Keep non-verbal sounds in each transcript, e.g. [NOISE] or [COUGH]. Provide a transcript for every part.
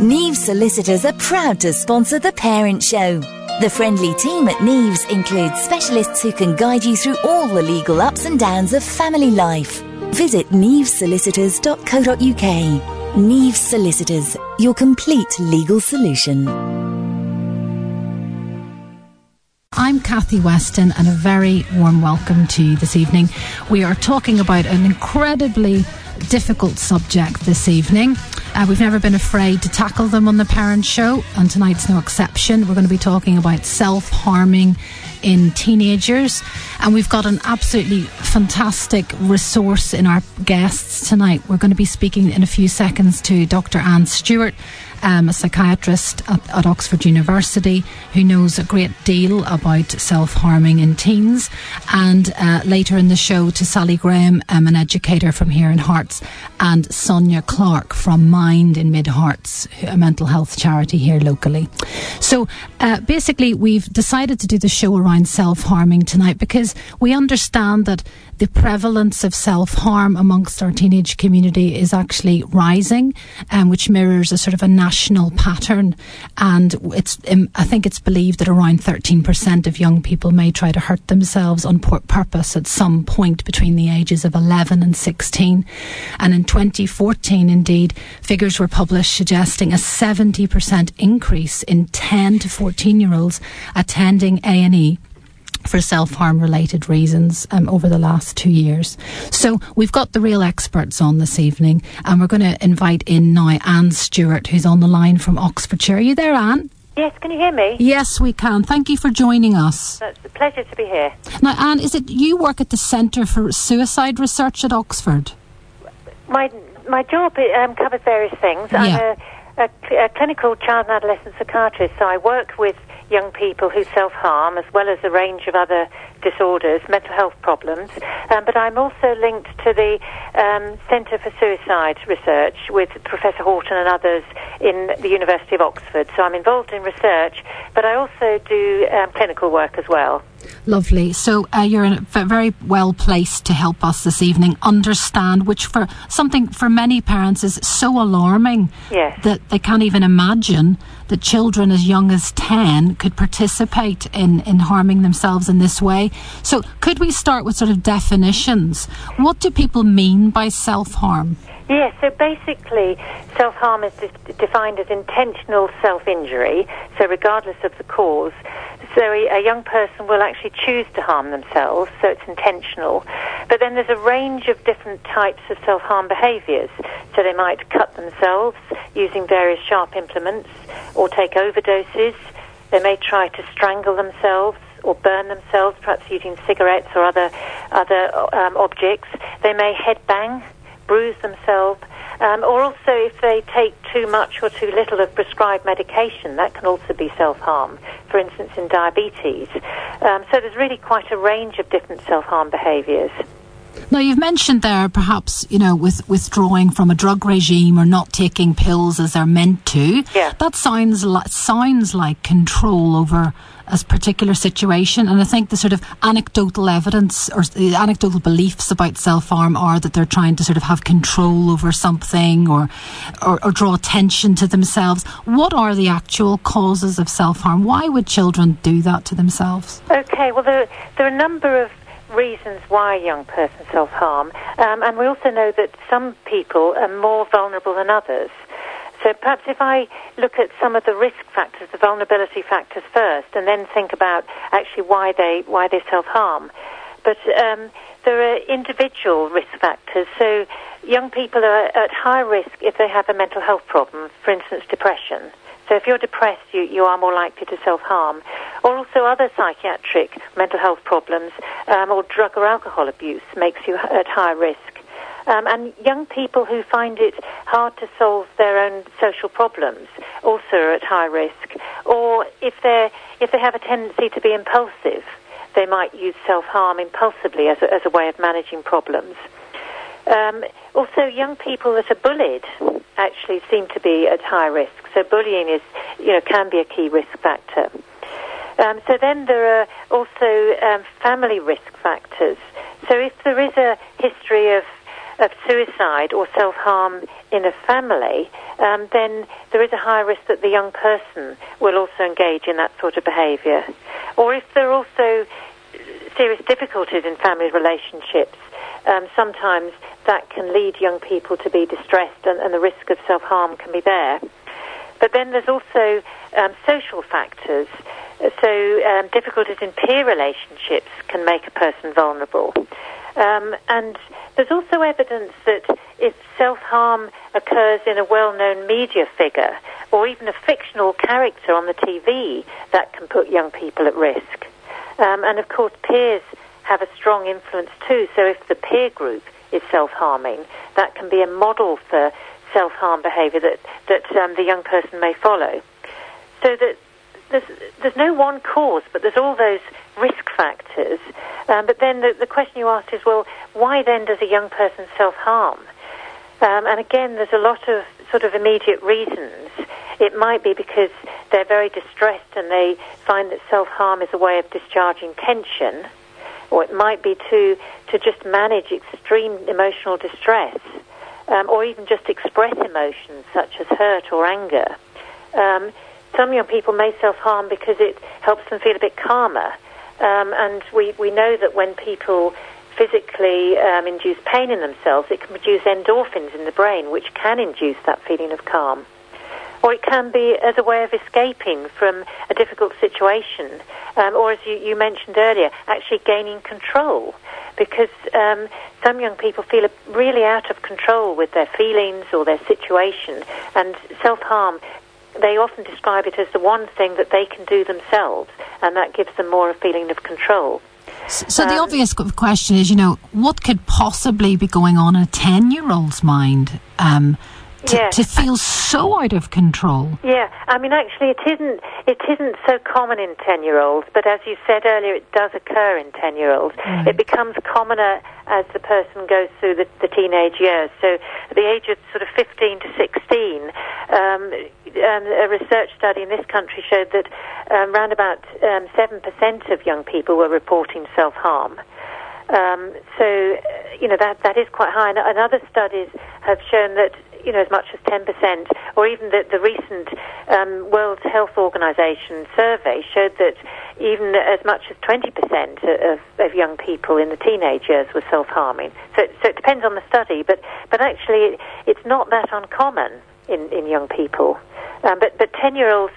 Neves Solicitors are proud to sponsor The Parent Show. The friendly team at Neves includes specialists who can guide you through all the legal ups and downs of family life. Visit nevesolicitors.co.uk. Neves Solicitors, your complete legal solution. I'm Kathy Weston, and a very warm welcome to you this evening. We are talking about an incredibly difficult subject this evening. Uh, we've never been afraid to tackle them on the Parent Show, and tonight's no exception. We're going to be talking about self harming in teenagers, and we've got an absolutely fantastic resource in our guests tonight. We're going to be speaking in a few seconds to Dr. Anne Stewart um, a psychiatrist at, at, Oxford University who knows a great deal about self harming in teens. And uh, later in the show, to Sally Graham, um, an educator from here in Herts, and Sonia Clarke from Mind in Mid Herts, a mental health charity here locally. So uh, basically, we've decided to do the show around self harming tonight because we understand that the prevalence of self harm amongst our teenage community is actually rising, um, which mirrors a sort of a national pattern. And it's, um, I think it's believed that around 13% of young people may try to hurt themselves on purpose at some point between the ages of 11 and 16. And in 2014, indeed, figures were published suggesting a 70% increase in 10 to 14 year olds attending A&E for self harm related reasons um, over the last two years. So we've got the real experts on this evening, and we're going to invite in now Anne Stewart, who's on the line from Oxfordshire. Are you there, Anne? Yes, can you hear me? Yes, we can. Thank you for joining us. It's a pleasure to be here. Now, Anne, is it you work at the Centre for Suicide Research at Oxford? My my job um, covers various things. Yeah. I'm a, a, a clinical child and adolescent psychiatrist, so I work with young people who self harm, as well as a range of other disorders, mental health problems. Um, but I'm also linked to the um, Centre for Suicide Research with Professor Hawton and others in the University of Oxford. So I'm involved in research, but I also do um, clinical work as well. Lovely. So uh, you're very well placed to help us this evening understand, which for something for many parents is so alarming yes. that they can't even imagine that children as young as 10 could participate in, in harming themselves in this way. So could we start with sort of definitions? What do people mean by self harm? Yes, so basically, self harm is de- defined as intentional self injury, so regardless of the cause. So a, a, young person will actually choose to harm themselves, so it's intentional. But then there's a range of different types of self harm behaviours. So they might cut themselves using various sharp implements or take overdoses. They may try to strangle themselves or burn themselves, perhaps using cigarettes or other other um, objects. They may headbang bruise themselves, um, or also if they take too much or too little of prescribed medication, that can also be self harm, for instance, in diabetes. Um, so there's really quite a range of different self harm behaviours. Now, you've mentioned there perhaps, you know, with withdrawing from a drug regime or not taking pills as they're meant to. Yeah. That sounds, li- sounds like control over a particular situation. And I think the sort of anecdotal evidence or the anecdotal beliefs about self harm are that they're trying to sort of have control over something or, or, or draw attention to themselves. What are the actual causes of self harm? Why would children do that to themselves? Okay, well, there, there are a number of reasons why young person self harm, um, and we also know that some people are more vulnerable than others. So perhaps if I look at some of the risk factors, the vulnerability factors first, and then think about actually why they why they self harm. But um, there are individual risk factors. So young people are at high risk if they have a mental health problem, for instance, depression. So if you're depressed, you, you are more likely to self-harm. Or also other psychiatric mental health problems um, or drug or alcohol abuse makes you at high risk. Um, and young people who find it hard to solve their own social problems also are at high risk. Or if they if they have a tendency to be impulsive, they might use self harm impulsively as a, as a way of managing problems. Um, also, young people that are bullied actually seem to be at high risk. So bullying is, you know, can be a key risk factor. Um, so then there are also um, family risk factors. So if there is a history of of suicide or self harm in a family, um, then there is a higher risk that the young person will also engage in that sort of behaviour. Or if there are also serious difficulties in family relationships, um, sometimes that can lead young people to be distressed and, and the risk of self harm can be there. But then there's also um, social factors. So um, difficulties in peer relationships can make a person vulnerable. Um, and there's also evidence that if self harm occurs in a well known media figure or even a fictional character on the TV, that can put young people at risk. Um, and of course, peers have a strong influence too. So if the peer group is self harming, that can be a model for self harm behaviour that, that um, the young person may follow. So that there's, there's no one cause, but there's all those risk factors. Um, but then the, the question you asked is, well, why then does a young person self harm? Um, and again, there's a lot of sort of immediate reasons. It might be because they're very distressed and they find that self harm is a way of discharging tension, or it might be to to just manage extreme emotional distress, um, or even just express emotions such as hurt or anger. Um, some young people may self harm because it helps them feel a bit calmer. Um, and we, we know that when people physically um, induce pain in themselves, it can produce endorphins in the brain, which can induce that feeling of calm. Or it can be as a way of escaping from a difficult situation, um, or as you, you, mentioned earlier, actually gaining control. Because um, some young people feel really out of control with their feelings or their situation, and self harm they often describe it as the one thing that they can do themselves, and that gives them more of a feeling of control. So um, the obvious question is, you know, what could possibly be going on in a ten-year-old's mind? Um, to, to feel so out of control. Yeah, I mean, actually, it isn't. It isn't so common in ten-year-olds, but as you said earlier, it does occur in ten-year-olds. Mm. It becomes commoner as the person goes through the, the, teenage years. So, at the age of sort of fifteen to sixteen, um, um, a research study in this country showed that um, around about um, seven percent of young people were reporting self-harm. Um, so, you know, that, that is quite high. And, and other studies have shown that you know, as much as 10%, or even the, the recent um, World Health Organization survey showed that even as much as 20% of, of young people in the teenage years were self-harming. So, so it depends on the study, but, but actually it's not that uncommon in, in young people. Um, but, but 10-year-olds,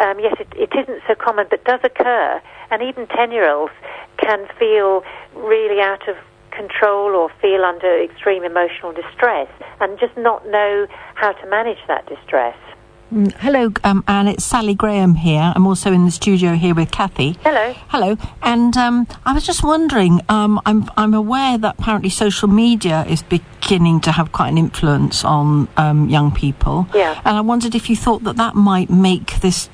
um, yes, it, it isn't so common, but does occur. And even 10-year-olds can feel really out of control or feel under extreme emotional distress and just not know how to manage that distress. Mm, hello, um, Anne. It's Sally Graham here. I'm also in the studio here with Kathy. Hello. Hello. And um, I was just wondering. Um, I'm I'm aware that apparently social media is beginning to have quite an influence on um, young people. Yeah. And I wondered if you thought that that might make this,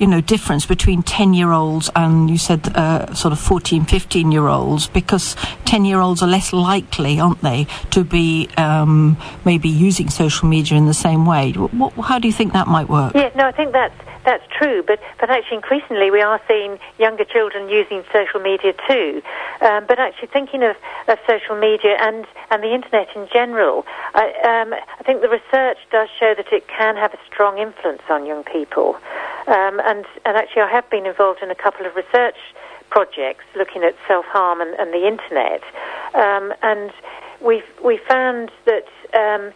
you know, difference between ten year olds and you said uh, sort of 14, 15 year olds, because ten year olds are less likely, aren't they, to be um, maybe using social media in the same way. What, how do you think that might might work. Yeah, no, I think that's that's true, but, but actually increasingly we are seeing younger children using social media too. Um, but actually thinking of, of social media and, and the internet in general, I, um, I think the research does show that it can have a strong influence on young people. Um, and, and actually I have been involved in a couple of research projects looking at self-harm and, and the internet. Um, and we've, we found that um,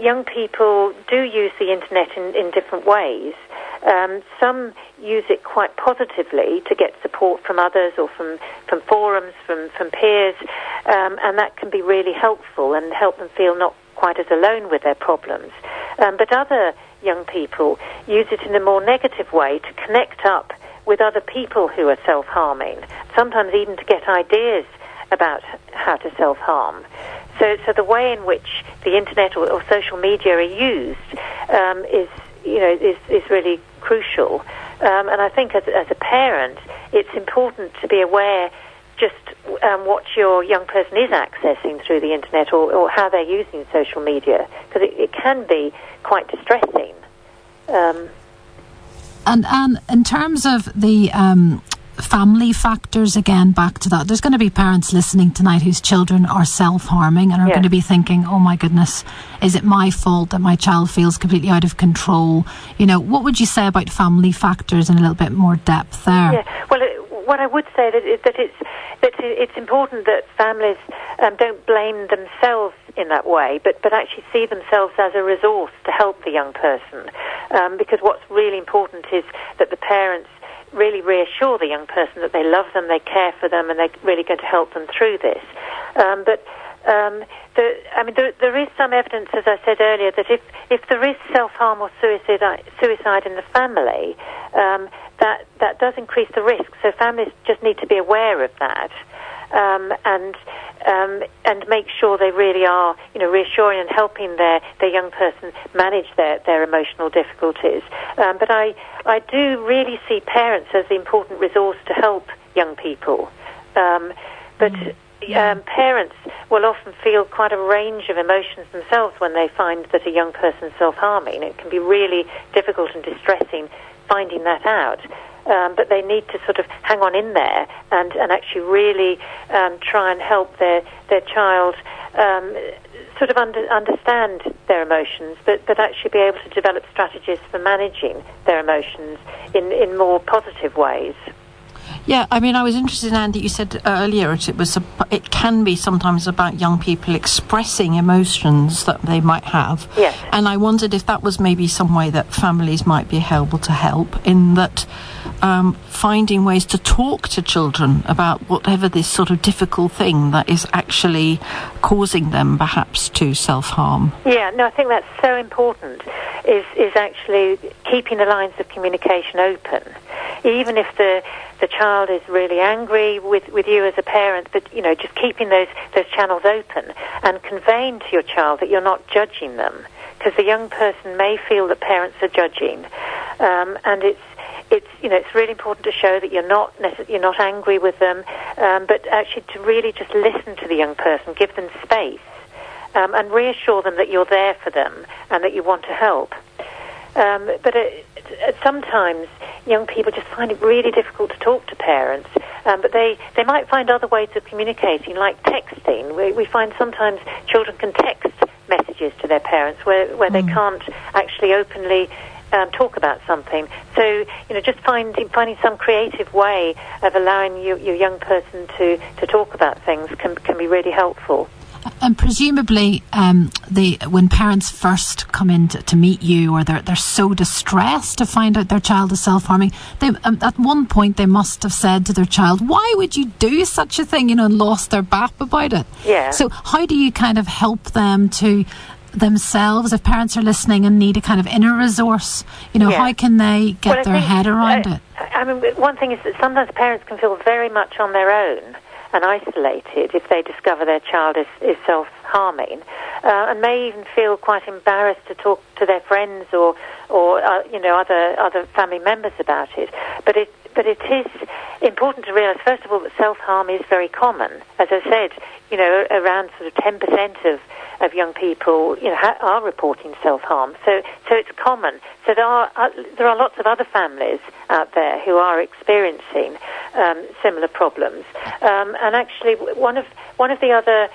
young people do use the internet in, in different ways. Um, some use it quite positively to get support from others or from, from forums, from, from peers, um, and that can be really helpful and help them feel not quite as alone with their problems. Um, but other young people use it in a more negative way to connect up with other people who are self-harming, sometimes even to get ideas about how to self-harm. So, so the way in which the internet or, or social media are used um, is, you know, is, is really crucial. Um, and I think as, as a parent, it's important to be aware just um, what your young person is accessing through the internet or, or how they're using social media because it, it, can be quite distressing. Um, and and in terms of the um, family factors again back to that there's going to be parents listening tonight whose children are self-harming and are going to be thinking oh my goodness is it my fault that my child feels completely out of control you know what would you say about family factors in a little bit more depth there Yeah. Well, it, what I would say that, is that it's that it's important that families um, don't blame themselves in that way, but but actually see themselves as a resource to help the young person. Um, because what's really important is that the parents really reassure the young person that they love them, they care for them, and they're really going to help them through this. Um, but um, the, I mean, there, there is some evidence, as I said earlier, that if, if there is self-harm or suicide, suicide in the family, um, that, that does increase the risk. So families just need to be aware of that. Um, and um, and make sure they really are, you know, reassuring and helping their, their young person manage their, their emotional difficulties. Um, but I I do really see parents as the important resource to help young people. Um, but um, parents will often feel quite a range of emotions themselves when they find that a young person is self-harming. It can be really difficult and distressing finding that out. Um, but they need to sort of hang on in there and, and actually really um, try and help their, their child um, sort of under, understand their emotions, but, but actually be able to develop strategies for managing their emotions in, in more positive ways. Yeah, I mean, I was interested, in Andy. You said earlier it, it was a, it can be sometimes about young people expressing emotions that they might have. Yes. And I wondered if that was maybe some way that families might be able to help in that um, finding ways to talk to children about whatever this sort of difficult thing that is actually causing them perhaps to self harm. Yeah, no, I think that's so important. Is is actually keeping the lines of communication open, even if the the child is really angry with, with you as a parent, but you know, just keeping those those channels open and conveying to your child that you're not judging them, because the young person may feel that parents are judging, um, and it's it's you know it's really important to show that you're not you're not angry with them, um, but actually to really just listen to the young person, give them space, um, and reassure them that you're there for them and that you want to help. Um, but it, it, sometimes young people just find it really difficult to talk to parents. Um, but they, they might find other ways of communicating, like texting. We, we find sometimes children can text messages to their parents where, where they can't actually openly um, talk about something. So, you know, just finding finding some creative way of allowing your, your young person to, to talk about things can, can be really helpful. And presumably, um, the when parents first come in to, to meet you, or they're they're so distressed to find out their child is self harming, they um, at one point they must have said to their child, "Why would you do such a thing?" You know, and lost their bap about it. Yeah. So how do you kind of help them to themselves if parents are listening and need a kind of inner resource? You know, Yeah. how can they get Well, their think, head around it? I mean, one thing is that sometimes parents can feel very much on their own and isolated if they discover their child is, is self-harming, uh, and may even feel quite embarrassed to talk to their friends or, or uh, you know, other other family members about it. But it but it is important to realise, first of all, that self-harm is very common. As I said, you know, around sort of 10% of, of young people, you know, ha- are reporting self-harm. So, so it's common. So there are, uh, there are lots of other families out there who are experiencing um, similar problems. Um, and actually, one of, one of the other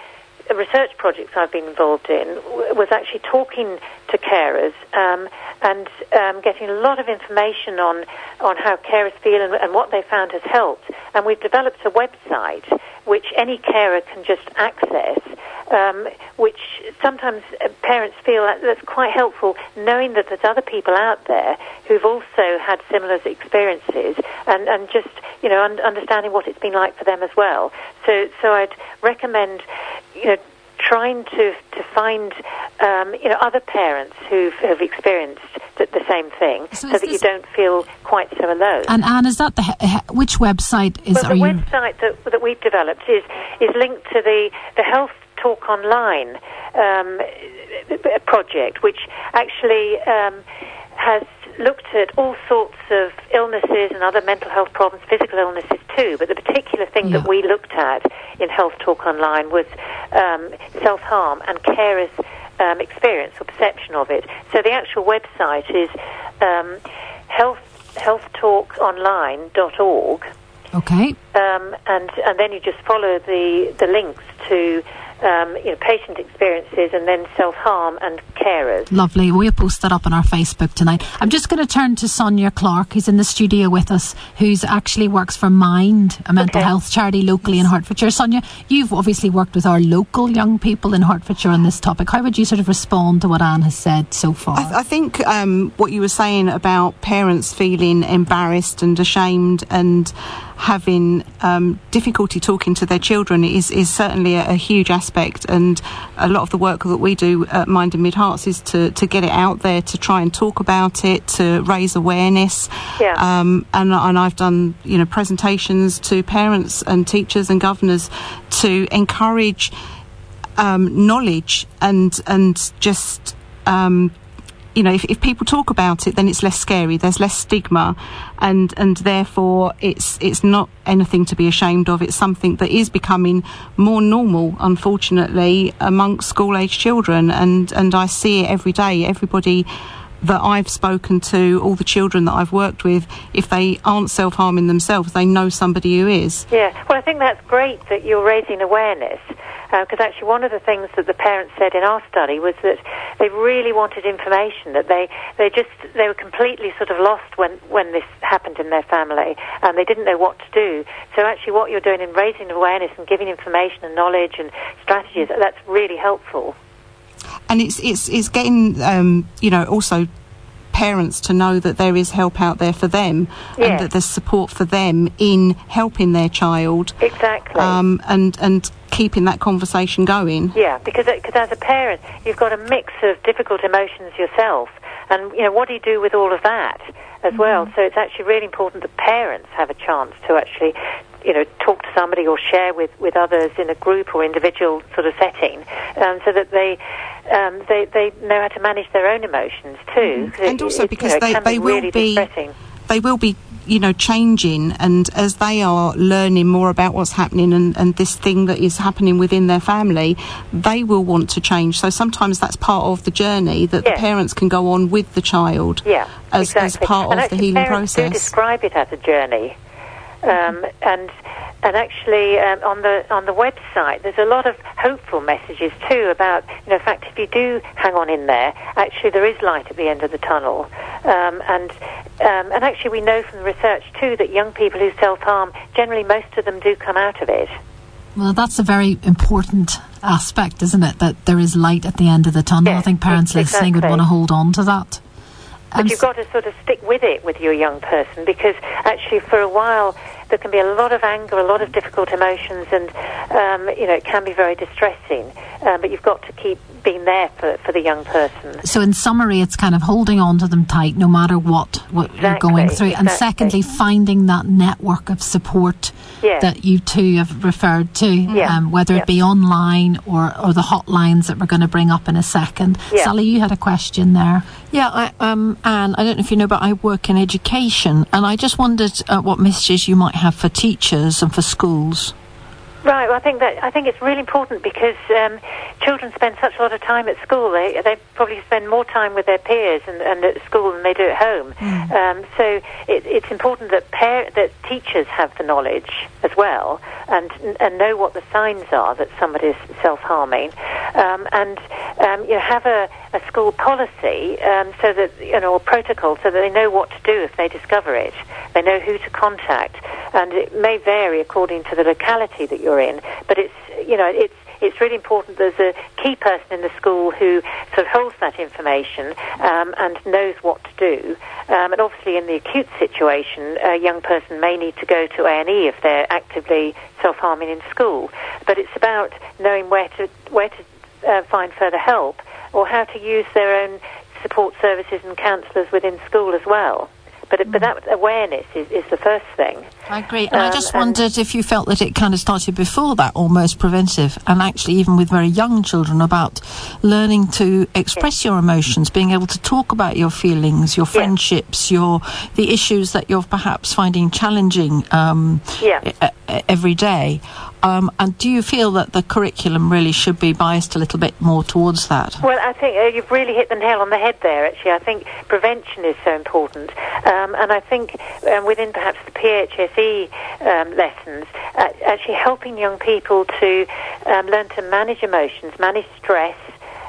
research projects I've been involved in was actually talking to carers um, and um, getting a lot of information on on how carers feel and, and what they found has helped. And we've developed a website which any carer can just access, um, which sometimes uh, parents feel that that's quite helpful, knowing that there's other people out there who've also had similar experiences, and, and just you know un- understanding what it's been like for them as well. So so I'd recommend you know trying to to find um, you know other parents who've have experienced the, the same thing, So so, that you don't feel quite so alone. And Anne, is that the he- he- which website is? Well, the you? website that, that we've developed is, is linked to the, the Health Talk Online um, project, which actually um, has looked at all sorts of illnesses and other mental health problems, physical illnesses too. But the particular thing Yeah. that we looked at in Health Talk Online was um, self harm and carers' um, experience or perception of it. So the actual website is um, health healthtalkonline.org Okay. Um, and and then you just follow the the links to um, you know, patient experiences and then self harm and carers. Lovely. We'll post that up on our Facebook tonight. I'm just going to turn to Sonia Clarke, who's in the studio with us, who's actually works for Mind, a mental Okay. health charity locally in Hertfordshire. Sonia, you've obviously worked with our local young people in Hertfordshire on this topic. How would you sort of respond to what Anne has said so far? I, th- I think um, what you were saying about parents feeling embarrassed and ashamed and having um, difficulty talking to their children is, is certainly a, a huge aspect. And a lot of the work that we do at Mind and Mid Herts is to, to get it out there, to try and talk about it, to raise awareness. Yeah. Um, and, and I've done you know presentations to parents and teachers and governors to encourage um, knowledge and and just um, you know if, if people talk about it then it's less scary there's less stigma and and therefore it's it's not anything to be ashamed of. It's something that is becoming more normal unfortunately amongst school age children and and I see it every day. Everybody that I've spoken to all the children that I've worked with if they aren't self-harming themselves they know somebody who is Yeah, well, I think that's great that you're raising awareness. Uh, because actually, one of the things that the parents said in our study was that they really wanted information. That they they just they were completely sort of lost when when this happened in their family, and they didn't know what to do. So actually, what you're doing in raising awareness and giving information and knowledge and strategies that's really helpful. And it's it's it's getting um, you know also parents to know that there is help out there for them Yeah. and that there's support for them in helping their child Exactly. um, and and keeping that conversation going. Yeah, because because as a parent, you've got a mix of difficult emotions yourself, and you know what do you do with all of that as well? So it's actually really important that parents have a chance to actually, you know, talk to somebody or share with with others in a group or individual sort of setting, um, so that they. Um, they they know how to manage their own emotions too, 'Cause And it- also because you know, they, they be will really be they will be you know changing and as they are learning more about what's happening and, and this thing that is happening within their family they will want to change so sometimes that's part of the journey that Yeah. the parents can go on with the child Yeah, as, exactly. as part and of the healing process do describe it as a journey, um, and and actually um, on the on the website there's a lot of hopeful messages too about you know in fact if you do hang on in there actually there is light at the end of the tunnel, um, and um, and actually we know from the research too that young people who self harm generally most of them do come out of it. Well, that's a very important aspect, isn't it? That there is light at the end of the tunnel. Yeah, I think parents ex- listening would want to hold on to that. But you've got to sort of stick with it with your young person because actually for a while there can be a lot of anger, a lot of difficult emotions, and um, you know it can be very distressing. Um, but you've got to keep being there for, for the young person. so, in summary, it's kind of holding on to them tight, no matter what what you're going through, and exactly. secondly, finding that network of support Yeah. that you two have referred to, Yeah, um, whether yeah. it be online or or the hotlines that we're going to bring up in a second. Yeah. Sally, you had a question there. Yeah, I, um, Anne, I don't know if you know, but I work in education, and I just wondered uh, what messages you might have for teachers and for schools. Right. Well, I think that I think it's really important because um, children spend such a lot of time at school. They they probably spend more time with their peers and, and at school than they do at home. Um, so it, it's important that par- that teachers have the knowledge as well and and know what the signs are that somebody's self harming, um, and um, you know have a, a school policy um, so that you know or protocol so that they know what to do if they discover it. They know who to contact, and it may vary according to the locality that you're in. But it's you know it's it's really important there's a key person in the school who sort of holds that information um, and knows what to do. Um, and obviously, in the acute situation, a young person may need to go to A&E if they're actively self-harming in school. But it's about knowing where to where to uh, find further help or how to use their own support services and counsellors within school as well. But, but that awareness is, is the first thing. I agree. And I Um, just wondered if you felt that it kind of started before that, almost preventive, and actually even with very young children about learning to express your emotions, being able to talk about your feelings, your friendships, your the issues that you're perhaps finding challenging um, Yeah. every day. Um, and do you feel that the curriculum really should be biased a little bit more towards that? Well, I think uh, you've really hit the nail on the head there, actually. I think prevention is so important. Um, and I think um, within perhaps the PHSE um, lessons, uh, actually helping young people to um, learn to manage emotions, manage stress,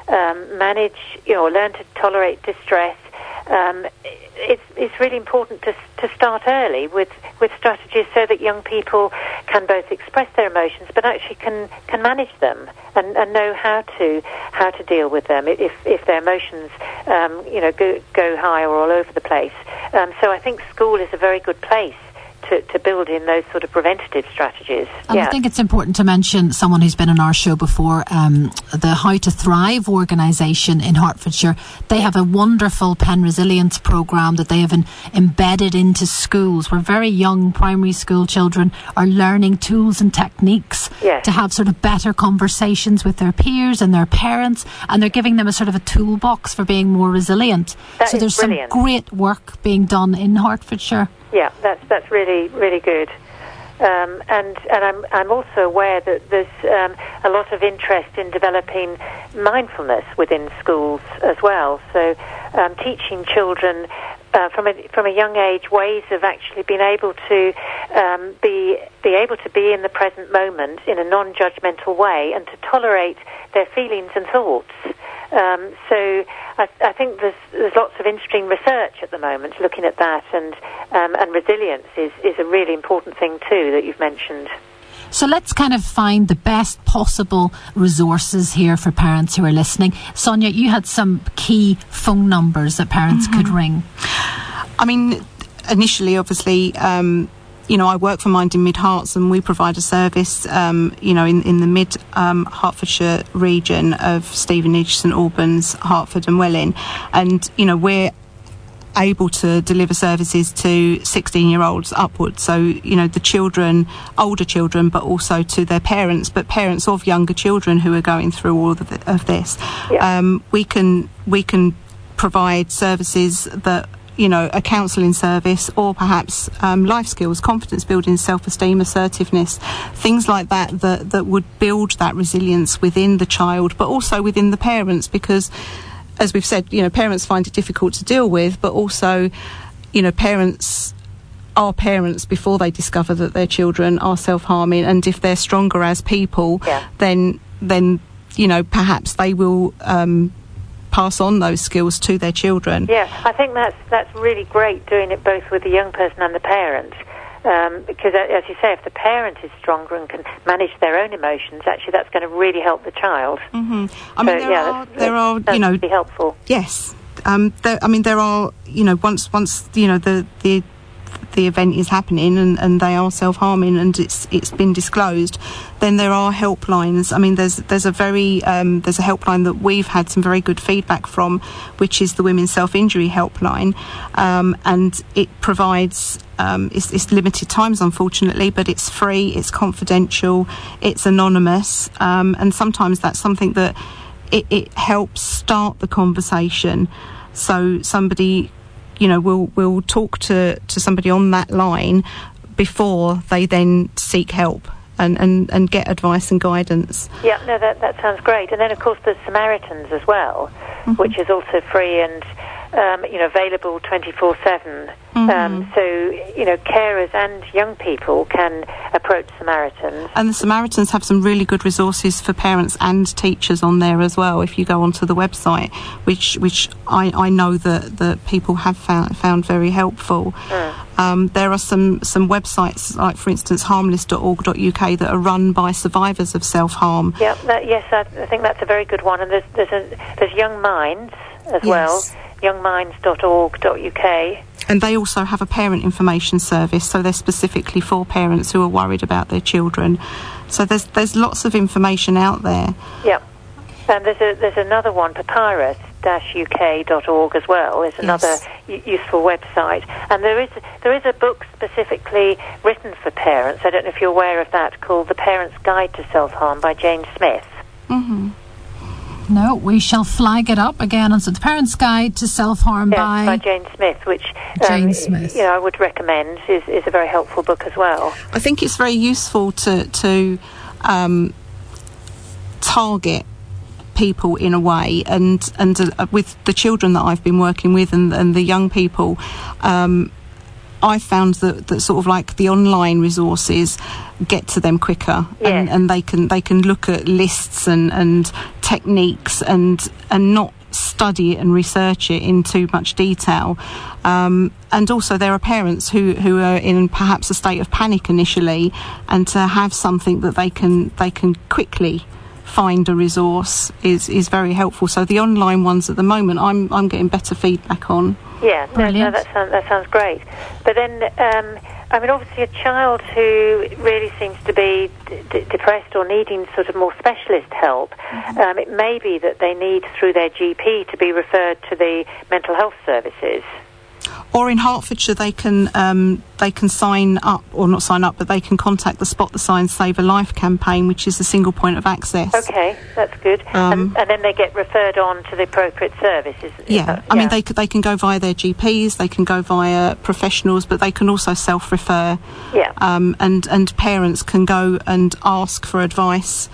um, manage, you know, learn to tolerate distress. Um, it's, it's really important to, to start early with, with strategies so that young people can both express their emotions but actually can, can manage them and, and know how to how to deal with them if, if their emotions um, you know go, go high or all over the place. Um, so I think school is a very good place to, to build in those sort of preventative strategies. And yeah. I think it's important to mention someone who's been on our show before, um, the How to Thrive organisation in Hertfordshire. They have a wonderful Penn resilience programme that they have in, embedded into schools where very young primary school children are learning tools and techniques yes. to have sort of better conversations with their peers and their parents, and they're giving them a sort of a toolbox for being more resilient. That so there's brilliant. some great work being done in Hertfordshire. Yeah, that's that's really really good. Um, and and I'm I'm also aware that there's um, a lot of interest in developing mindfulness within schools as well. So um, teaching children uh, from a from a young age ways of actually being able to um, be be able to be in the present moment in a non-judgmental way and to tolerate their feelings and thoughts. Um, so I, I, think there's there's lots of interesting research at the moment looking at that, and um, and resilience is is a really important thing too that you've mentioned. So let's kind of find the best possible resources here for parents who are listening. Sonia, you had some key phone numbers that parents mm-hmm. could ring. I mean, initially, obviously. Um, you know, I work for Mind in Mid Herts and we provide a service, um, you know, in, in the mid um, Hertfordshire region of Stevenage, St Albans, Hertford, and Welwyn. And, you know, we're able to deliver services to 16 year olds upwards. So, you know, the children, older children, but also to their parents, but parents of younger children who are going through all of, the, of this. Yeah. Um, we can, we can provide services that you know, a counselling service or perhaps um, life skills, confidence building, self esteem, assertiveness, things like that, that that would build that resilience within the child, but also within the parents because as we've said, you know, parents find it difficult to deal with, but also, you know, parents are parents before they discover that their children are self-harming, and if they're stronger as people, yeah. then then you know perhaps they will. Um, pass on those skills to their children. Yeah, I think that's that's really great doing it both with the young person and the parent. Um, because, as you say, if the parent is stronger and can manage their own emotions, actually, that's going to really help the child. Mm-hmm. I mean, so, there, yeah, are, that's, there are, you know, be helpful. Yes, um, there, I mean, there are, you know, once once you know the the the event is happening and, and they are self harming and it's it's been disclosed, then there are helplines. I mean, there's there's a very um, there's a helpline that we've had some very good feedback from, which is the Women's Self Injury Helpline, um, and it provides. Um, it's, it's, limited times, unfortunately, but it's free, it's confidential, it's anonymous, um, and sometimes that's something that it, it helps start the conversation. So somebody you know, will will talk to, to somebody on that line before they then seek help and, and, and get advice and guidance. Yeah, no, that, that sounds great. And then, of course, there's Samaritans as well, mm-hmm. which is also free and um, you know available 24 7. Um, mm-hmm. so, you know, carers and young people can approach Samaritans. And the Samaritans have some really good resources for parents and teachers on there as well. If you go onto the website, which which I, I know that, that people have found, found very helpful. Mm. Um, there are some, some websites, like for instance, harmless.org.uk, that are run by survivors of self harm. Yeah, yes, I, I, think that's a very good one. And there's, there's, a, there's Young Minds as yes. well, youngminds.org.uk. And they also have a parent information service, so they're specifically for parents who are worried about their children. So there's there's lots of information out there. Yep. And there's a, there's another one, papyrus-uk.org as well. It's another yes. useful website. And there is there is a book specifically written for parents. I don't know if you're aware of that, called The Parent's Guide to Self Harm by Jane Smith. Mm-hmm. No, we shall flag it up again on the Parent's Guide to Self Harm yes, by... by Jane Smith, which Jane um, Smith. You know, I would recommend is, is a very helpful book as well. I think it's very useful to to um, target people in a way and and uh, with the children that I've been working with and, and the young people um, I found that, that sort of like the online resources get to them quicker and, and they can they can look at lists and, and techniques and and not study it and research it in too much detail. Um, and also there are parents who, who are in perhaps a state of panic initially and to have something that they can they can quickly find a resource is, is very helpful. So the online ones at the moment I'm I'm getting better feedback on. Yeah, no, no, that sounds that sounds great. But then, um, I mean, obviously, a child who really seems to be d- d- depressed or needing sort of more specialist help, um, it may be that they need through their GP to be referred to the mental health services. Or in Hertfordshire, they can um, they can sign up, or not sign up, but they can contact the Spot the Sign Save a Life campaign, which is a single point of access. Okay, that's good. Um, and, and then they get referred on to the appropriate services. Yeah, that- I mean they they can go via their GPs, they can go via professionals, but they can also self-refer. Yeah. Um, and and parents can go and ask for advice.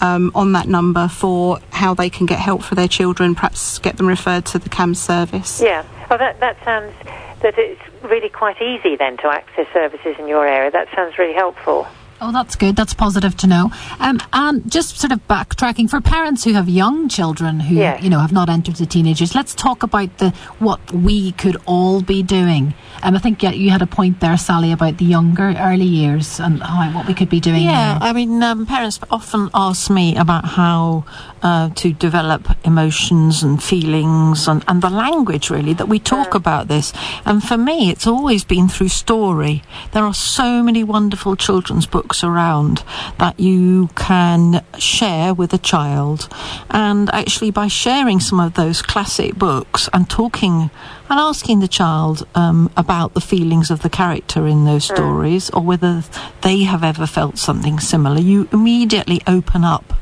Um, on that number for how they can get help for their children, perhaps get them referred to the CAM service. Yeah. Well, that that sounds that it's really quite easy then to access services in your area. That sounds really helpful. Oh, that's good. That's positive to know. Um, and just sort of backtracking for parents who have young children who Yes. you know have not entered the teenagers. Let's talk about the what we could all be doing. Um, I think yeah, you had a point there, Sally, about the younger early years and how, what we could be doing. Yeah, there. I mean, um, parents often ask me about how uh, to develop emotions and feelings and, and the language, really, that we talk about this. And for me, it's always been through story. There are so many wonderful children's books around that you can share with a child. And actually, by sharing some of those classic books and talking and asking the child um, about the feelings of the character in those stories or whether they have ever felt something similar, you immediately open up.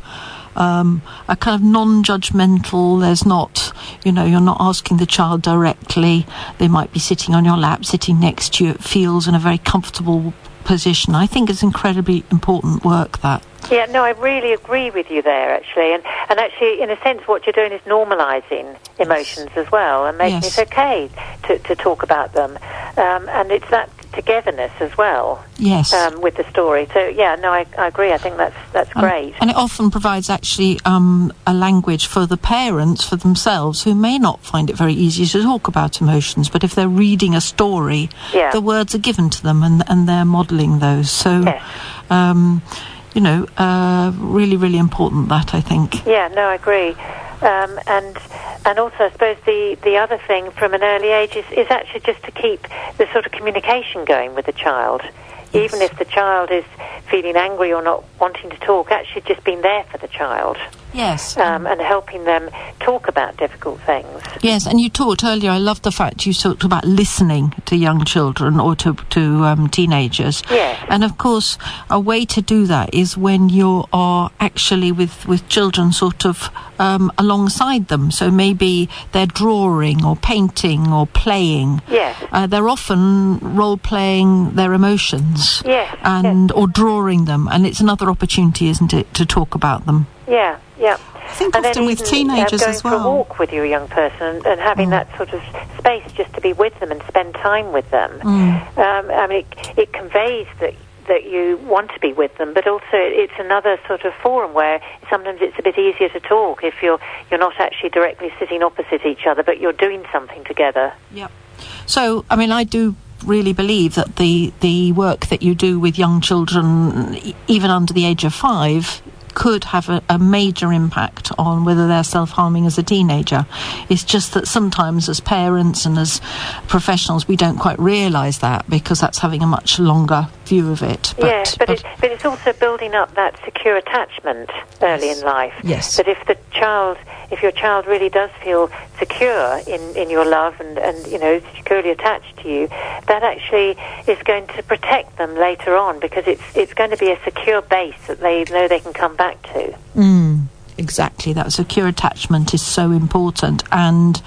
Um, a kind of non-judgmental. There's not, you know, you're not asking the child directly. They might be sitting on your lap, sitting next to you. It feels in a very comfortable position. I think it's incredibly important work that. Yeah, no, I really agree with you there, actually. And, and actually, in a sense, what you're doing is normalising emotions as well and making Yes. it okay to, to talk about them. Um, and it's that togetherness as well Yes. um, with the story. So, yeah, no, I, I agree. I think that's, that's And- great. And, it often provides actually um, a language for the parents, for themselves, who may not find it very easy to talk about emotions. But if they're reading a story, Yeah. the words are given to them and, and they're modelling those. So, Yes. You know, uh, really, really important that, I think. Yeah, no, I agree. Um, and and also, I suppose the, the other thing from an early age is, is actually just to keep the sort of communication going with the child. Even if the child is feeling angry or not wanting to talk, actually just being there for the child Yes. um, and helping them talk about difficult things. Yes, and you talked earlier. I love the fact you talked about listening to young children or to to um, teenagers. Yes. And of course, a way to do that is when you are actually with with children, sort of um, alongside them. So maybe they're drawing or painting or playing. Yes. Uh, they're often role playing their emotions. Yes, And or drawing them, and it's another opportunity, isn't it, to talk about them? Yeah, yeah. I think and then often with teenagers uh, going as for a walk with your young person and, and having that sort of space just to be with them and spend time with them. Um, I mean, it, it conveys that that you want to be with them, but also it's another sort of forum where sometimes it's a bit easier to talk if you're you're not actually directly sitting opposite each other, but you're doing something together. Yep. So, I mean, I do really believe that the the work that you do with young children, even under the age of five, could have a, a major impact on whether they're self harming as a teenager. It's just that sometimes, as parents and as professionals, we don't quite realise that because that's having a much longer view of it. yes, but, it, but it's also building up that secure attachment early in life. Yes. That if the child, if your child really does feel secure in, in your love and, and you know securely attached to you, that actually is going to protect them later on because it's it's going to be a secure base that they know they can come back to. Mm. Exactly, that secure attachment is so important, and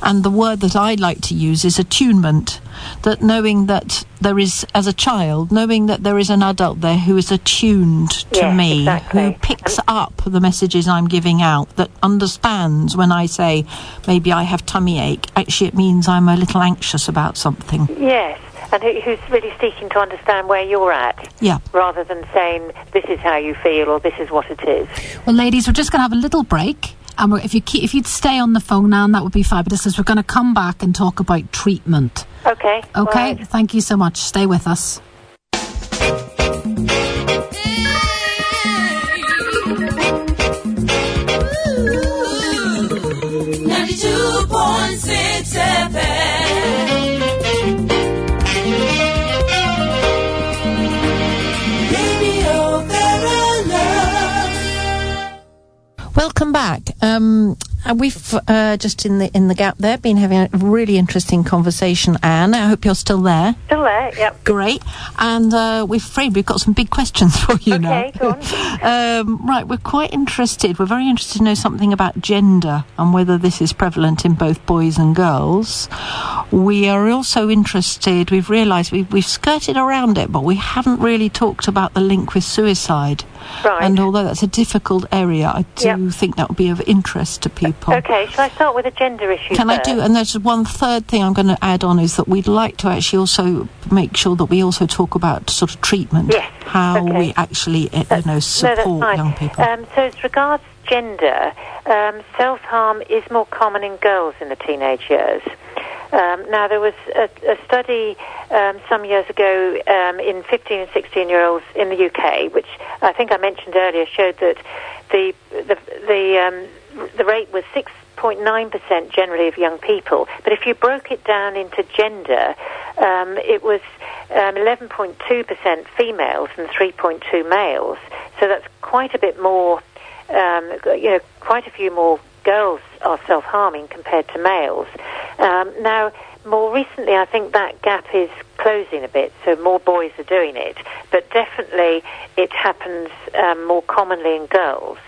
and the word that I like to use is attunement. That knowing that there is, as a child, knowing that there is an adult there who is attuned to Yes, me, exactly. who picks up the messages I'm giving out, that understands when I say maybe I have tummy ache. Actually, it means I'm a little anxious about something. Yes, and who, who's really seeking to understand where you're at, Yeah. rather than saying this is how you feel or this is what it is. Well, ladies, we're just going to have a little break. And we're, if you keep, if you'd stay on the phone now, that would be fabulous. As we're going to come back and talk about treatment. Okay. Okay, right. thank you so much. Stay with us. Welcome back. Um, and we've uh, just in the in the gap there been having a really interesting conversation. Anne, I hope you're still there. Still there? Yep. Great. And uh, we're afraid we've got some big questions [LAUGHS] for you now. Okay, go on. [LAUGHS] um, right, we're quite interested. We're very interested to know something about gender and whether this is prevalent in both boys and girls. We are also interested, we've realised we've, we've skirted around it, but we haven't really talked about the link with suicide. Right. And although that's a difficult area, I do Yep. think that would be of interest to people. Okay, shall I start with a gender issue Can I do? And there's one third thing I'm going to add on is that we'd like to actually also make sure that we also talk about sort of treatment, Yes, how okay. we actually uh, you know support that's fine. young people. Um, so as regards gender, um, self-harm is more common in girls in the teenage years. Um, now, there was a, a study um, some years ago um, in 15 and 16 year olds in the UK, which I think I mentioned earlier, showed that the the the, um, the rate was 6.9% generally of young people. But if you broke it down into gender, um, it was um, 11.2% females and 3.2 males. So that's quite a bit more um, you know, quite a few more girls are self-harming compared to males. Um, now, more recently, I think that gap is closing a bit, so more boys are doing it, but definitely it happens um, more commonly in girls.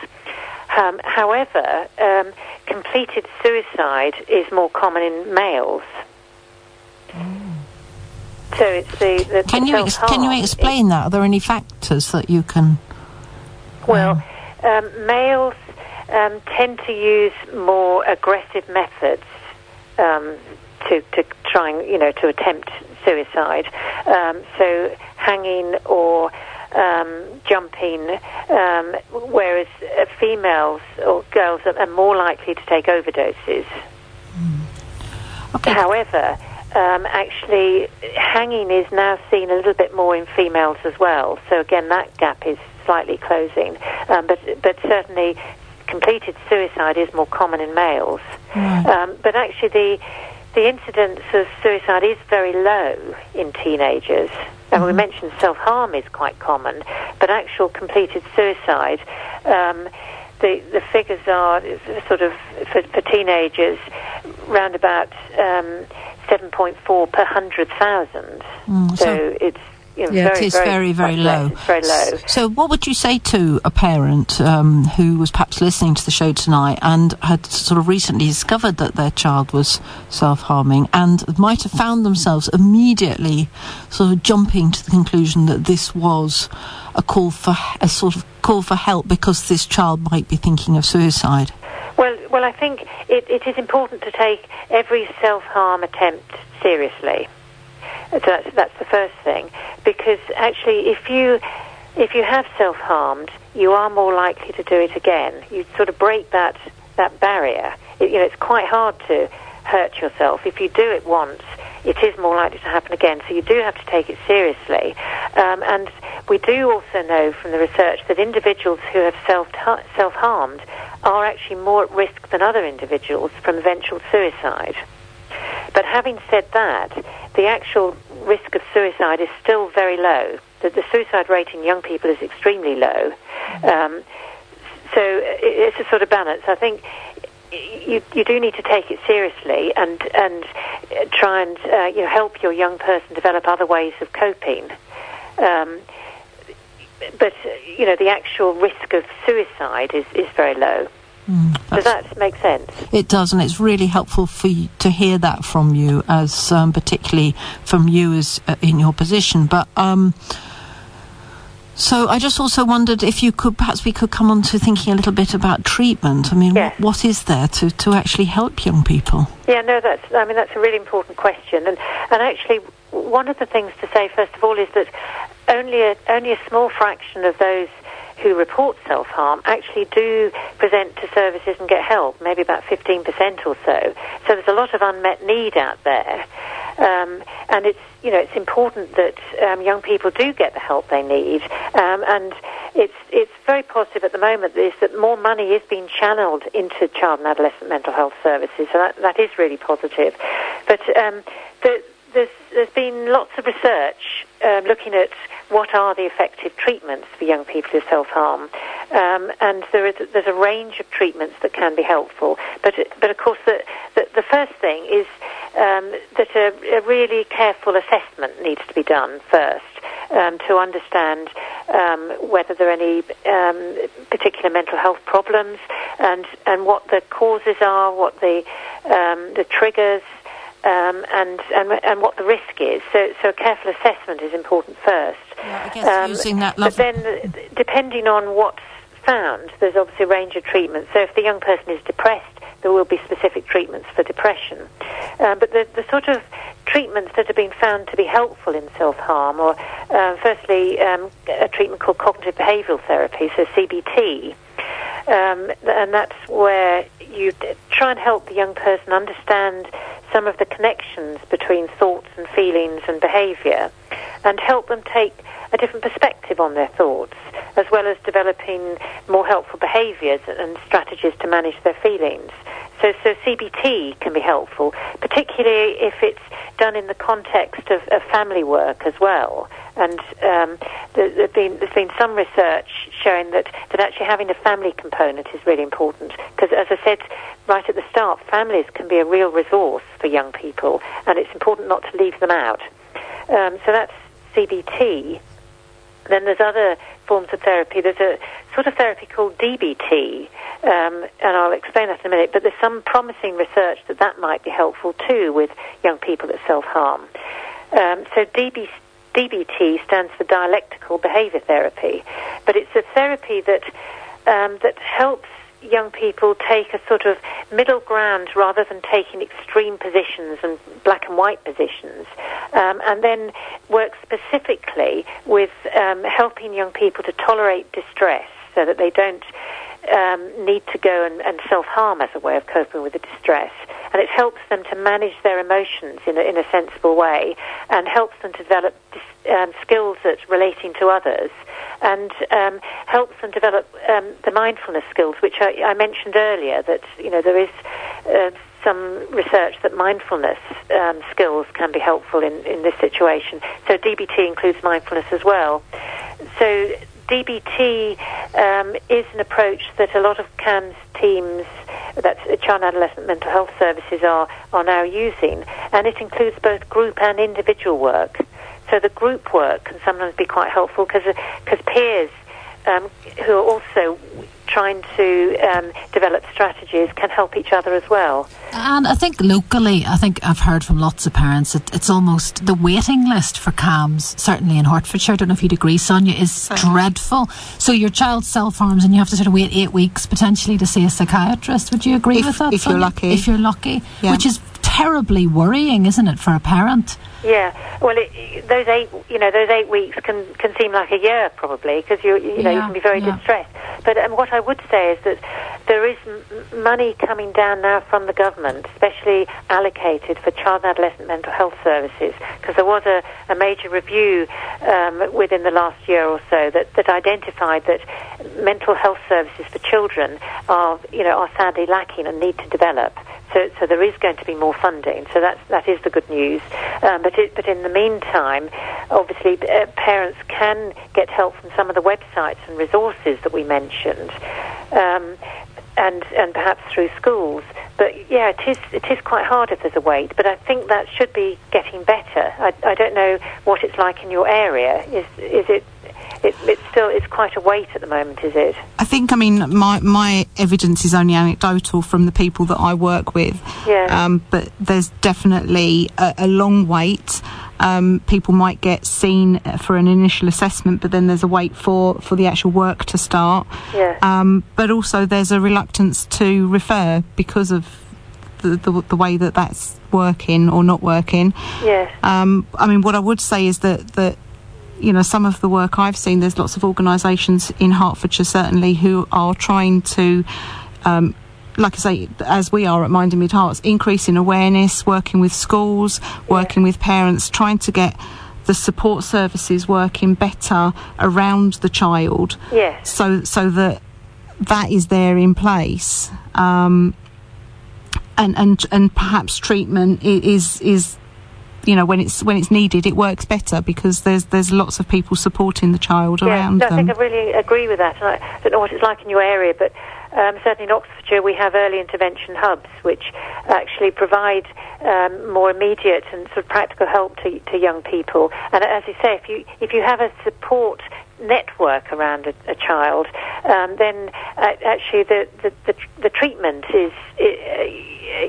Um, however, um, completed suicide is more common in males. So it's the, the can you ex- can you explain that? Are there any factors that you can? Well, um, males um, tend to use more aggressive methods um, to, to try and, you know, to attempt suicide. Um, so hanging or um, jumping, um, whereas uh, females or girls are, are more likely to take overdoses. Okay. However, um, actually, hanging is now seen a little bit more in females as well. So again, that gap is slightly closing. Um, but but certainly, completed suicide is more common in males. Um, but actually, the the incidence of suicide is very low in teenagers. And we mentioned self harm is quite common, but actual completed suicide. Um, the, the figures are sort of for, for teenagers round about um, 7.4 per 100,000. Mm, so, so- it's you know, Yeah, very, it is very, very much low. very low. So, what would you say to a parent um, who was perhaps listening to the show tonight and had sort of recently discovered that their child was self harming and might have found themselves immediately sort of jumping to the conclusion that this was a call for a sort of call for help because this child might be thinking of suicide? Well, well, I think it, it is important to take every self-harm attempt seriously. So that's, that's the first thing, because actually, if you if you have self-harmed, you are more likely to do it again. You sort of break that that barrier. It, you know, it's quite hard to hurt yourself. If you do it once, it is more likely to happen again. So you do have to take it seriously. Um, and we do also know from the research that individuals who have self self harmed are actually more at risk than other individuals from eventual suicide. But having said that, the actual risk of suicide is still very low. The, the suicide rate in young people is extremely low. Um, so it, it's a sort of balance. I think you, you do need to take it seriously and and uh, try and uh, you know help your young person develop other ways of coping. Um, but uh, you know the actual risk of suicide is, is very low. Does that make sense? It does, and it's really helpful for you to hear that from you, as um, particularly from you as uh, in your position. But um, so I just also wondered if you could, perhaps we could come on to thinking a little bit about treatment. I mean, Yes. what, what is there to, to actually help young people? Yeah, no, that's. I mean, that's a really important question, and and actually, one of the things to say first of all is that only a only a small fraction of those who report self harm actually do present to services and get help. Maybe about fifteen percent or so. So there's a lot of unmet need out there, um, and it's you know it's important that um, young people do get the help they need, um, and it's it's very positive at the moment is that more money is being channeled into child and adolescent mental health services. So that, that is really positive. But um, the, there's there's been lots of research um, looking at what are the effective treatments for young people who self harm, um, and there is there's a range of treatments that can be helpful. But but of course the the, the first thing is um, that a, a really careful assessment needs to be done first um, to understand um, whether there are any um, particular mental health problems and and what the causes are, what the um, the triggers. Um, and, and and what the risk is. So, so a careful assessment is important first. I guess using that But then, depending on what's found, there's obviously a range of treatments. So if the young person is depressed, there will be specific treatments for depression. Um, but the, the sort of treatments that have been found to be helpful in self-harm are, uh, firstly, um, a treatment called cognitive behavioural therapy, so CBT. Um, and that's where you try and help the young person understand some of the connections between thoughts and feelings and behaviour and help them take a different perspective on their thoughts as well as developing more helpful behaviours and strategies to manage their feelings. So, so CBT can be helpful, particularly if it's done in the context of, of family work as well. And um, there, there's, been, been some research showing that, that actually having a family component is really important. Because, as I said right at the start, families can be a real resource for young people, and it's important not to leave them out. Um, so that's CBT. Then there's other forms of therapy. There's a sort of therapy called DBT, um, and I'll explain that in a minute. But there's some promising research that that might be helpful too with young people that self-harm. Um, so DB, DBT stands for dialectical behaviour therapy, but it's a therapy that um, that helps young people take a sort of middle ground rather than taking extreme positions and black and white positions, um, and then work specifically with um, helping young people to tolerate distress so that they don't um, need to go and, and self-harm as a way of coping with the distress. And it helps them to manage their emotions in a, in a sensible way and helps them to develop dis- um, skills at relating to others and um, helps them develop um, the mindfulness skills, which I, I mentioned earlier. That you know there is uh, some research that mindfulness um, skills can be helpful in, in this situation. So DBT includes mindfulness as well. So DBT um, is an approach that a lot of CAMHS teams, that's Child and Adolescent Mental Health Services, are, are now using, and it includes both group and individual work. So the group work can sometimes be quite helpful because peers um, who are also trying to um, develop strategies can help each other as well. And I think locally, I think I've heard from lots of parents that it's almost the waiting list for CAMHS, certainly in Hertfordshire. I don't know if you'd agree, Sonia, is dreadful. So your child self harms and you have to sort of wait eight weeks potentially to see a psychiatrist. Would you agree If- with that? if you're lucky. If you're lucky. Yeah. Which is terribly worrying, isn't it, for a parent? Yeah, well, it, those eight, you know, those eight weeks can can seem like a year probably because you you know you can be very yeah. distressed. But um, what I would say is that there is m- money coming down now from the government, especially allocated for child and adolescent mental health services, because there was a, a major review um, within the last year or so that, that identified that mental health services for children are you know are sadly lacking and need to develop. So, so there is going to be more funding. So that's that is the good news. Um, but it, but in the meantime, obviously, uh, parents can get help from some of the websites and resources that we mentioned, um, and and perhaps through schools. But yeah, it is it is quite hard if there's a wait. But I think that should be getting better. I, I don't know what it's like in your area. Is is it it, it's still it's quite a weight at the moment, is it? I think, I mean, my, my evidence is only anecdotal from the people that I work with. Yeah. Um, but there's definitely a, a long wait. Um, people might get seen for an initial assessment, but then there's a wait for, for the actual work to start. Yeah. Um, but also there's a reluctance to refer because of the, the, the way that that's working or not working. Yes. Um, I mean, what I would say is that that you know some of the work I've seen, there's lots of organisations in Hertfordshire certainly who are trying to. Um, like I say, as we are at Mind in Mid Herts, increasing awareness, working with schools, working with parents, trying to get the support services working better around the child, Yes. so so that that is there in place. Um, and and and perhaps treatment is is you know when it's when it's needed it works better because there's there's lots of people supporting the child Yeah, around no, I think I really agree with that. And I don't know what it's like in your area, but um, certainly in Oxfordshire we have early intervention hubs which actually provide um, more immediate and sort of practical help to, to young people. And as you say, if you if you have a support network around a, a child, um, then uh, actually the, the, the, the treatment is, uh,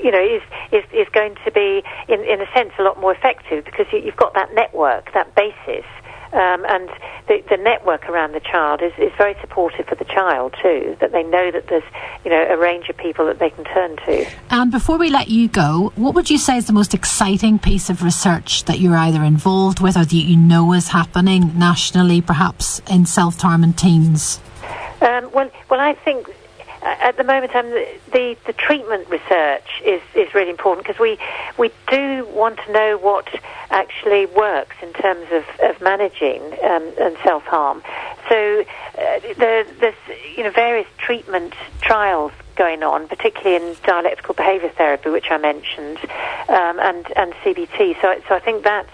you know, is, is, is going to be, in, in a sense, a lot more effective because you, you've got that network, that basis. Um, and the, the network around the child is, is very supportive for the child too. That they know that there's, you know, a range of people that they can turn to. And before we let you go, what would you say is the most exciting piece of research that you're either involved with or that you know is happening nationally, perhaps in self harm and teens? Um, well, well, I think at the moment um, the, the the treatment research is, is really important because we we do want to know what actually works in terms of, of managing um, and self harm. So uh, there, there's you know various treatment trials going on, particularly in dialectical behaviour therapy, which I mentioned, um, and and CBT. So so I think that's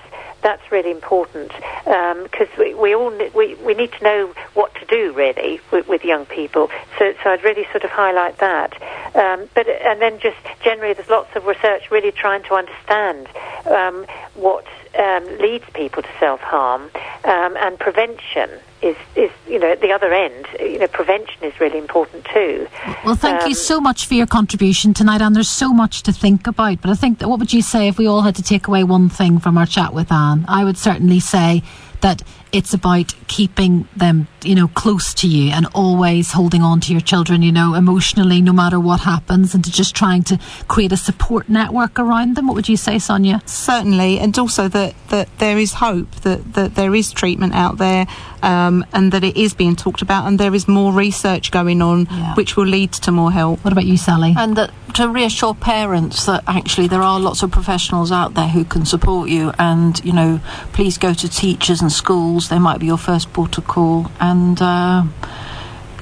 that's really important because we, we all we, we need to know what to do really with, with young people. So so I'd really sort of highlight that. Um, but and then just generally, there's lots of research really trying to understand um, what um, leads people to self harm um, and prevention. Is, is you know at the other end you know prevention is really important too. Well, thank you Um, so much for your contribution tonight, and there's so much to think about. But I think that what would you say if we all had to take away one thing from our chat with Anne? I would certainly say that it's about keeping them, you know, close to you and always holding on to your children, you know, emotionally, no matter what happens, and to just trying to create a support network around them. What would you say, Sonia? certainly and also that that there is hope that that there is treatment out there um, and that it is being talked about and there is more research going on Yeah. which will lead to more help What about you, Sally? And that to reassure parents that actually there are lots of professionals out there who can support you, and you know, please go to teachers and schools. They might be your first port of call, and uh,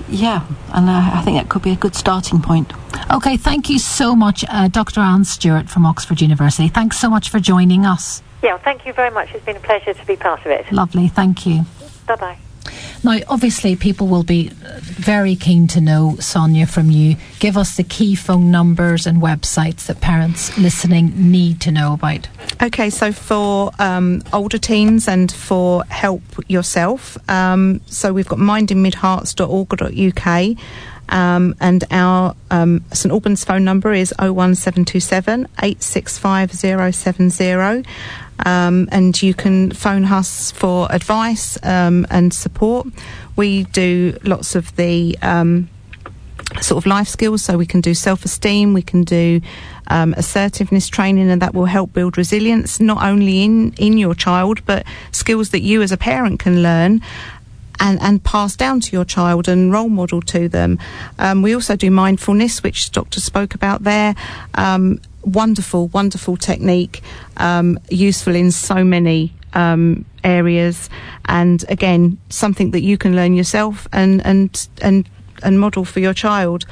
yeah, and uh, I think that could be a good starting point. Okay, thank you so much, uh, Dr. Anne Stewart from Oxford University. Thanks so much for joining us. Yeah, well, thank you very much. It's been a pleasure to be part of it. Lovely, thank you. Bye bye. Now, obviously, people will be uh, very keen to know, Sonia, from you. Give us the key phone numbers and websites that parents listening need to know about. Okay, so for um, older teens and for help yourself, um, so we've got mindinmidherts.org.uk. Um, and our um, St Albans phone number is 01727 865 070. Um, and you can phone us for advice um, and support. We do lots of the um, sort of life skills. So we can do self esteem, we can do um, assertiveness training, and that will help build resilience not only in, in your child, but skills that you as a parent can learn. And, and pass down to your child and role model to them. Um, we also do mindfulness, which Doctor spoke about there. Um, wonderful, wonderful technique, um, useful in so many um, areas, and again, something that you can learn yourself and and and and model for your child.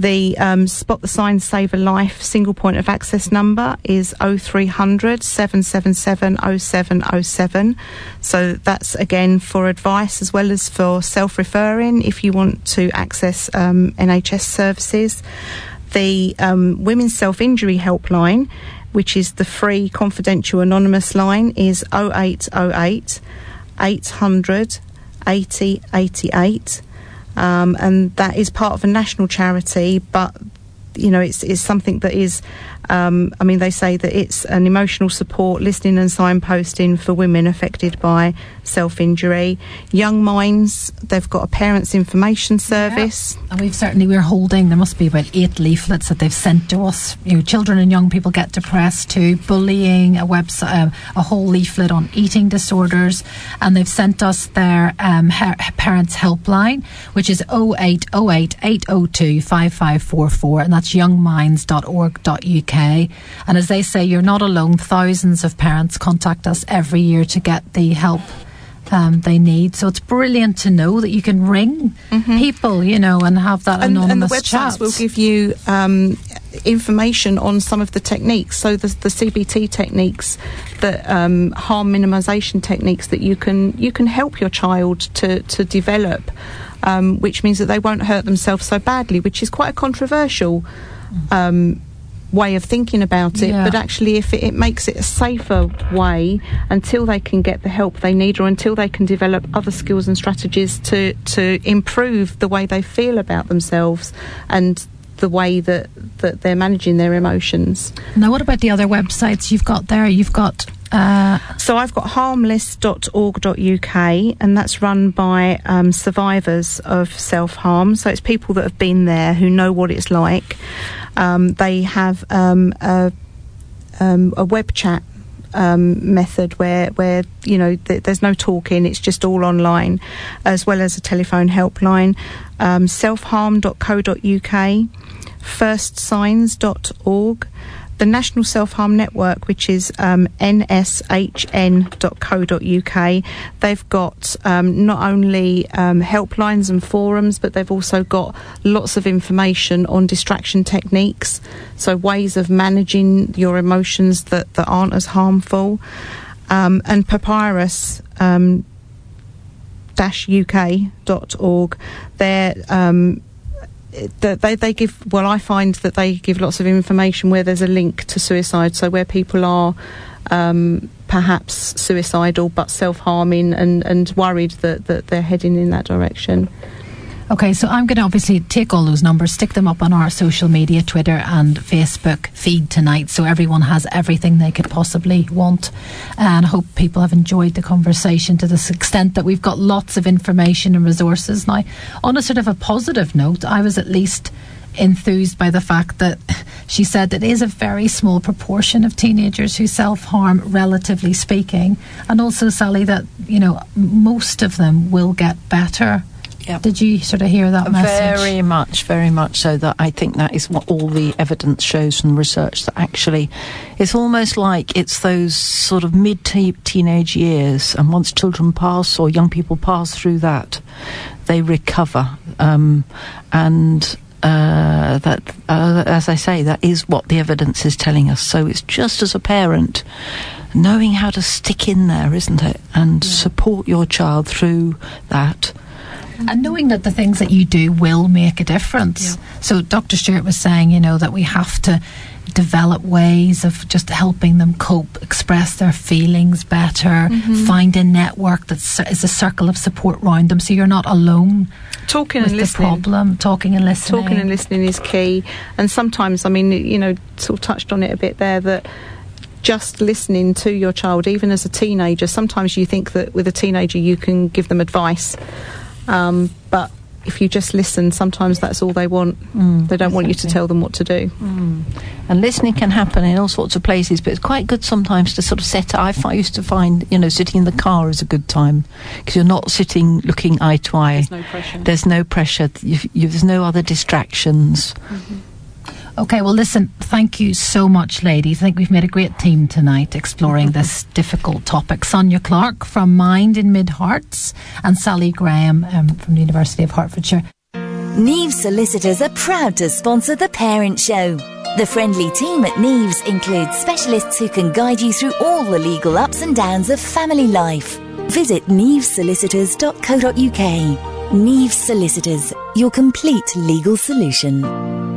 The um, Spot the Sign Save a Life single point of access number is 0300 777 0707. So that's again for advice as well as for self referring if you want to access um, NHS services. The um, Women's Self Injury Helpline, which is the free confidential anonymous line, is 0808 800 80 88. Um, and that is part of a national charity, but you know, it's, it's something that is, um, I mean, they say that it's an emotional support, listening and signposting for women affected by self injury. Young Minds, they've got a parents' information service. Yeah. And we've certainly, we're holding, there must be about eight leaflets that they've sent to us. You know, children and young people get depressed too, bullying, a website, uh, a whole leaflet on eating disorders. And they've sent us their um, her- parents' helpline, which is 0808 802 5544. And that's youngminds.org.uk. And as they say, you're not alone. Thousands of parents contact us every year to get the help um, they need. So it's brilliant to know that you can ring mm-hmm. people, you know, and have that and, anonymous and the websites chat. will give you um, information on some of the techniques. So the, the CBT techniques, the um, harm minimisation techniques that you can you can help your child to to develop, um, which means that they won't hurt themselves so badly, which is quite a controversial. Um, way of thinking about it, Yeah. but actually, if it, it makes it a safer way until they can get the help they need or until they can develop other skills and strategies to, to improve the way they feel about themselves and the way that, that they're managing their emotions. Now, what about the other websites you've got there? You've got. Uh, So I've got harmless.org.uk, and that's run by um, survivors of self harm. So it's people that have been there who know what it's like. Um, they have um, a, um, a web chat. Um, method where where you know th- there's no talking it's just all online as well as a telephone helpline um, selfharm.co.uk firstsigns.org the National Self Harm Network, which is um, nshn.co.uk, they've got um, not only um, helplines and forums, but they've also got lots of information on distraction techniques, so ways of managing your emotions that, that aren't as harmful. Um, and Papyrus. Um, uk.org they're um, they, they give well i find that they give lots of information where there's a link to suicide. So where people are um, perhaps suicidal but self-harming and, and worried that, that they're heading in that direction Okay, so I'm going to obviously take all those numbers, stick them up on our social media, Twitter and Facebook feed tonight, so everyone has everything they could possibly want. And I hope people have enjoyed the conversation to this extent that we've got lots of information and resources. Now, on a sort of a positive note, I was at least enthused by the fact that [LAUGHS] she said that it is a very small proportion of teenagers who self harm, relatively speaking, and also Sally that you know most of them will get better. Yep. Did you sort of hear that message? Very much, very much so. That I think that is what all the evidence shows from research. That actually, it's almost like it's those sort of mid teenage years, and once children pass or young people pass through that, they recover. Um, and uh, that, uh, as I say, that is what the evidence is telling us. So it's just as a parent. Knowing how to stick in there, isn't it? And support your child through that. And knowing that the things that you do will make a difference. So Dr. Stewart was saying, you know, that we have to develop ways of just helping them cope, express their feelings better, mm-hmm. find a network that is a circle of support around them, so you're not alone talking with and the listening problem. Talking and listening. talking and listening is key and sometimes i mean you know sort of touched on it a bit there that just listening to your child even as a teenager sometimes you think that with a teenager you can give them advice um, but if you just listen sometimes that's all they want mm. they don't want you to tell them what to do mm. And listening can happen in all sorts of places, but it's quite good sometimes to sort of set. I fi- used to find, you know, sitting in the car is a good time because you're not sitting looking eye to eye. There's no pressure. There's no pressure. You, you, there's no other distractions. Mm-hmm. Okay, well, listen, thank you so much, ladies. I think we've made a great team tonight exploring this [LAUGHS] difficult topic. Sonia Clarke from Mind in Mid Herts and Sally Graham um, from the University of Hertfordshire. Neves Solicitors are proud to sponsor The Parent Show. The friendly team at Neves includes specialists who can guide you through all the legal ups and downs of family life. Visit nevesolicitors.co.uk. Neves Solicitors, your complete legal solution.